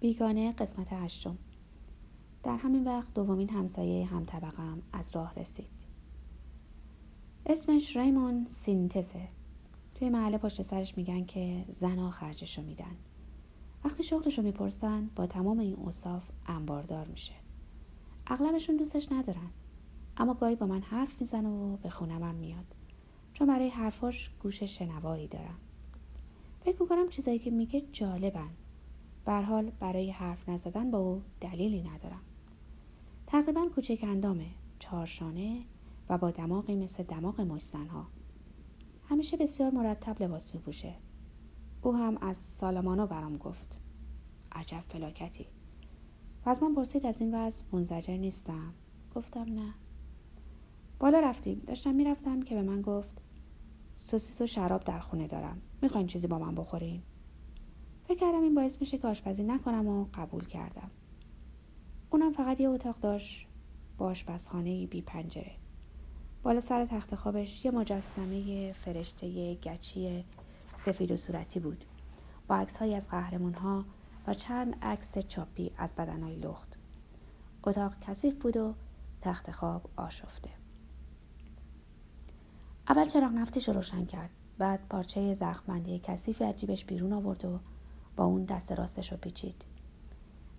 بیگانه قسمت هشتم. در همین وقت دومین همسایه هم طبقم از راه رسید. اسمش ریمون سینتسه توی محله پشت سرش میگن که زنا خرجشو میدن. وقتی شغلشو می‌پرسن با تمام این اوصاف انباردار میشه. اغلبشون دوستش ندارن. اما گاهی با من حرف می‌زنه و به خونمم میاد. چون برای حرفاش گوش شنوایی دارم. فکر می‌کنم چیزایی که میگه جالبن. حال برای حرف نزدن با او دلیلی ندارم. تقریبا کوچک اندامه چهارشانه و با دماغی مثل دماغ مشتنها همیشه بسیار مرتب لباس میپوشه. او هم از سالمانو برام گفت. عجب فلاکتی. و از من پرسید از این وضع منزجر نیستم. گفتم نه. بالا رفتیم. داشتم می‌رفتم که به من گفت سوسیس و شراب در خونه دارم. می‌خواین چیزی با من بخورین؟ فکر کردم این باعث میشه که آشپزی نکنم و قبول کردم. اونم فقط یه اتاق داشت با آشپزخانه بی پنجره. بالا سر تخت خوابش یه مجسمه فرشته گچی سفید و صورتی بود. با عکس از قهرمون ها و چند عکس چاپی از بدنهای لخت. اتاق کثیف بود و تخت خواب آشفته. اول چراغ نفتش رو روشن کرد. بعد پارچه زخمبندی کثیفی از جیبش بیرون آورد و با اون دست راستش رو پیچید.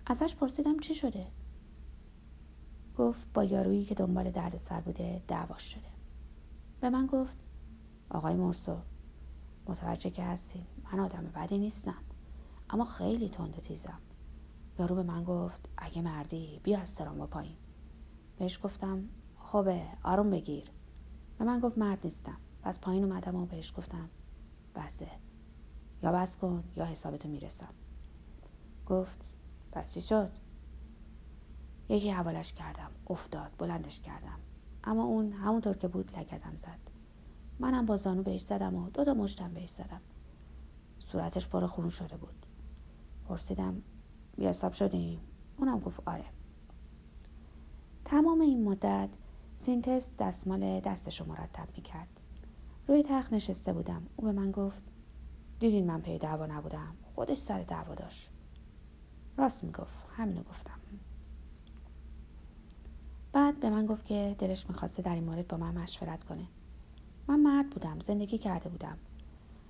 ازش پرسیدم چی شده؟ گفت با یارویی که دنبال درد سر بوده دعواش شده. به من گفت آقای مرسو متوجه که هستین من آدم بدی نیستم اما خیلی تند و تیزم. یارو به من گفت اگه مردی بیا از سرام پایین. بهش گفتم خوبه آروم بگیر. به من گفت مرد نیستم. پس پایین اومدم و بهش گفتم بسه. یا بس کن یا حسابتو می‌رسم. گفت پس چی شد؟ یکی حوالش کردم افتاد بلندش کردم. اما اون همونطور که بود لگدم زد. منم با زانو بهش زدم و دو تا مشتم بهش زدم. صورتش پر خون شده بود. پرسیدم بیاساب شدیم اونم گفت آره. تمام این مدت سینتس دستمال دستش رو مرتب می‌کرد. روی تخت نشسته بودم. او به من گفت دیدین من پی دعوا نبودم؟ خودش سر دعوا داشت. راست می‌گفت. همینو گفتم. بعد به من گفت که دلش می‌خواسته در این مورد با من مشورت کنه. من مرد بودم زندگی کرده بودم.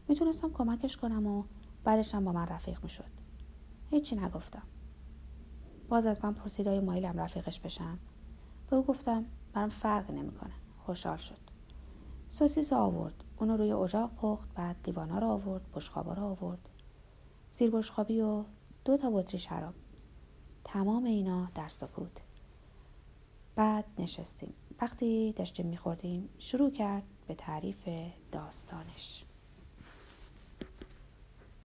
می‌تونستم کمکش کنم و بعدش هم با من رفیق می‌شد. هیچی نگفتم. باز از من پرسید آیا مایلم رفیقش بشم؟ به او گفتم برام فرقی نمی‌کنه. خوشحال شد. سوسیس آورد. اونو روی اجاق پخت بعد دیوانا رو آورد بشخابا رو آورد. زیر بشخابی و دو تا بطری شراب. تمام اینا در سکوت. بعد نشستیم. وقتی داشتیم میخوردیم شروع کرد به تعریف داستانش.